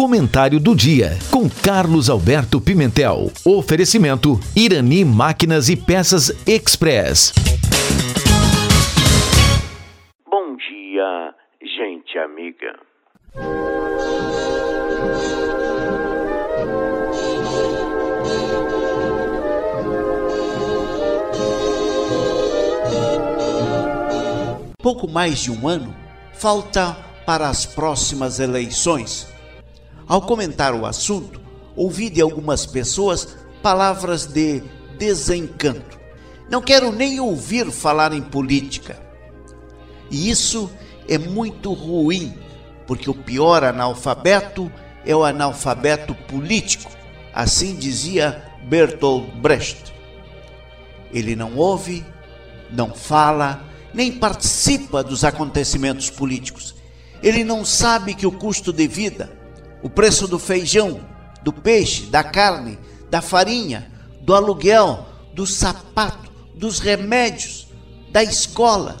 Comentário do dia com Carlos Alberto Pimentel. Oferecimento Irani Máquinas e Peças Express. Bom dia, gente amiga. Pouco mais de um ano falta para as próximas eleições ao comentar o assunto, ouvi de algumas pessoas palavras de desencanto. Não quero nem ouvir falar em política. E isso é muito ruim, porque o pior analfabeto é o analfabeto político, assim dizia Bertolt Brecht. Ele não ouve, não fala, nem participa dos acontecimentos políticos. Ele não sabe que o custo de vida, o preço do feijão, do peixe, da carne, da farinha, do aluguel, do sapato, dos remédios, da escola,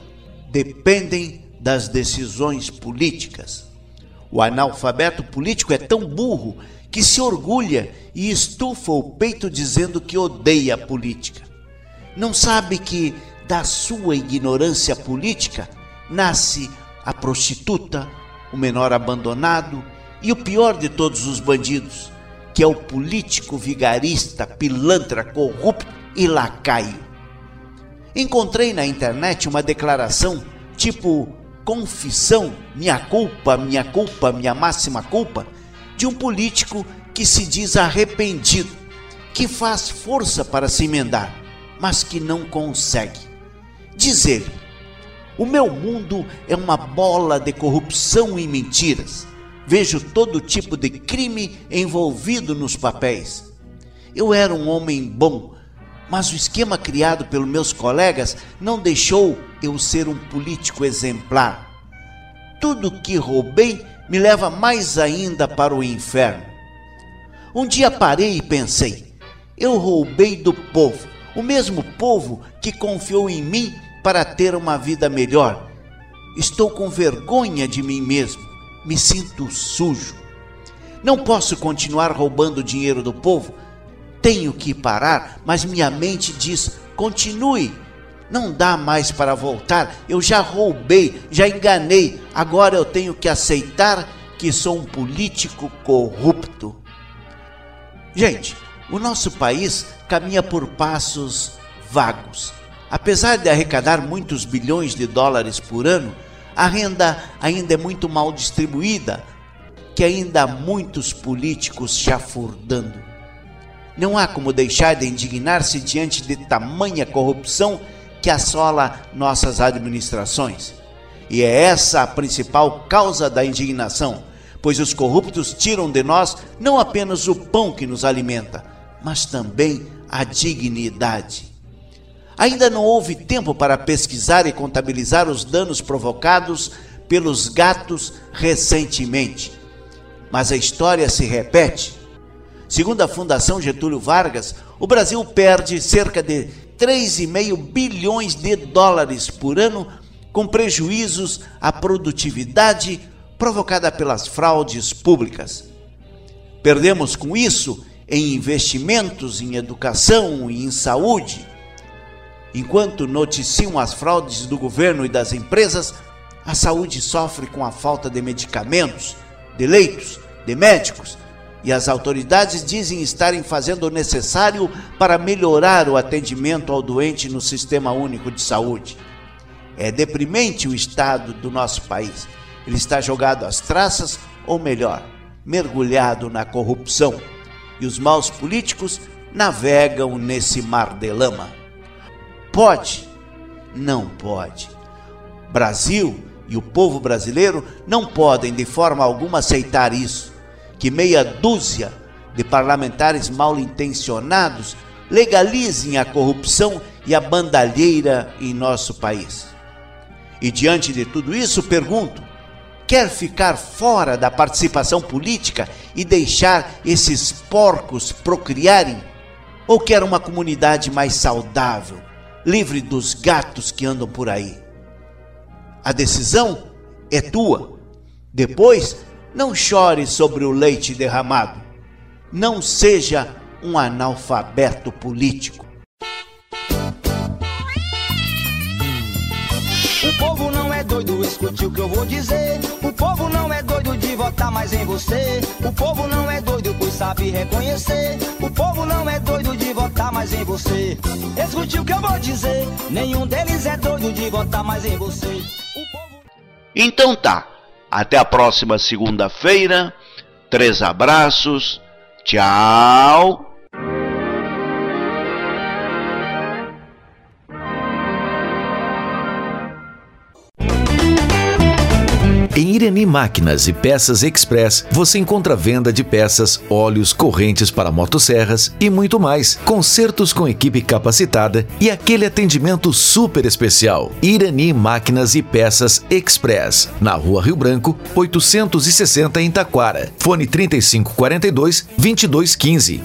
dependem das decisões políticas. O analfabeto político é tão burro que se orgulha e estufa o peito dizendo que odeia a política. Não sabe que da sua ignorância política nasce a prostituta, o menor abandonado e o pior de todos os bandidos, que é o político vigarista, pilantra, corrupto e lacaio. Encontrei na internet uma declaração tipo confissão, minha culpa, minha culpa, minha máxima culpa, de um político que se diz arrependido, que faz força para se emendar, mas que não consegue. Diz ele: O meu mundo é uma bola de corrupção e mentiras Vejo todo tipo de crime envolvido nos papéis. Eu era um homem bom, mas o esquema criado pelos meus colegas não deixou eu ser um político exemplar. Tudo que roubei me leva mais ainda para o inferno. Um dia parei e pensei: eu roubei do povo, o mesmo povo que confiou em mim para ter uma vida melhor. Estou com vergonha de mim mesmo me sinto sujo. Não posso continuar roubando dinheiro do povo. Tenho que parar, mas minha mente diz: continue. Não dá mais para voltar. Eu já roubei, já enganei. Agora eu tenho que aceitar que sou um político corrupto. Gente, o nosso país caminha por passos vagos. Apesar de arrecadar muitos bilhões de dólares por ano, a renda ainda é muito mal distribuída, que ainda há muitos políticos chafurdando. Não há como deixar de indignar-se diante de tamanha corrupção que assola nossas administrações. E é essa a principal causa da indignação, pois os corruptos tiram de nós não apenas o pão que nos alimenta, mas também a dignidade. Ainda não houve tempo para pesquisar e contabilizar os danos provocados pelos gatos recentemente. Mas a história se repete. Segundo a Fundação Getúlio Vargas, o Brasil perde cerca de 3,5 bilhões de dólares por ano com prejuízos à produtividade provocada pelas fraudes públicas. Perdemos com isso em investimentos em educação e em saúde, Enquanto noticiam as fraudes do governo e das empresas, a saúde sofre com a falta de medicamentos, de leitos, de médicos, e as autoridades dizem estarem fazendo o necessário para melhorar o atendimento ao doente no Sistema Único de Saúde. É deprimente o estado do nosso país. Ele está jogado às traças, ou melhor, mergulhado na corrupção. E os maus políticos navegam nesse mar de lama. Pode? Não pode. Brasil e o povo brasileiro não podem de forma alguma aceitar isso, que meia dúzia de parlamentares mal intencionados legalizem a corrupção e a bandalheira em nosso país. E diante de tudo isso, pergunto: quer ficar fora da participação política e deixar esses porcos procriarem? Ou quer uma comunidade mais saudável, livre dos gatos que andam por aí. A decisão é tua. Depois, Não chore sobre o leite derramado. Não seja um analfabeto político. O povo não é doido, escute o que eu vou dizer. O povo não é doido de votar mais em você. O povo não é doido, pois sabe reconhecer. O povo não é doido você. Escute o que eu vou dizer. Nenhum deles é doido de votar mais em você. Povo... Então tá. Até a próxima segunda-feira. Três abraços. Tchau. Em Irani Máquinas e Peças Express, você encontra venda de peças, óleos, correntes para motosserras e muito mais. Concertos com equipe capacitada e aquele atendimento super especial. Irani Máquinas e Peças Express, na Rua Rio Branco, 860 em Taquara. Fone 3542 2215.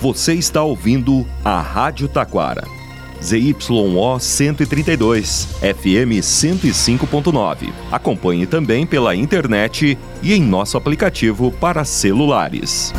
Você está ouvindo a Rádio Taquara ZYO 132, FM 105.9. Acompanhe também pela internet e em nosso aplicativo para celulares.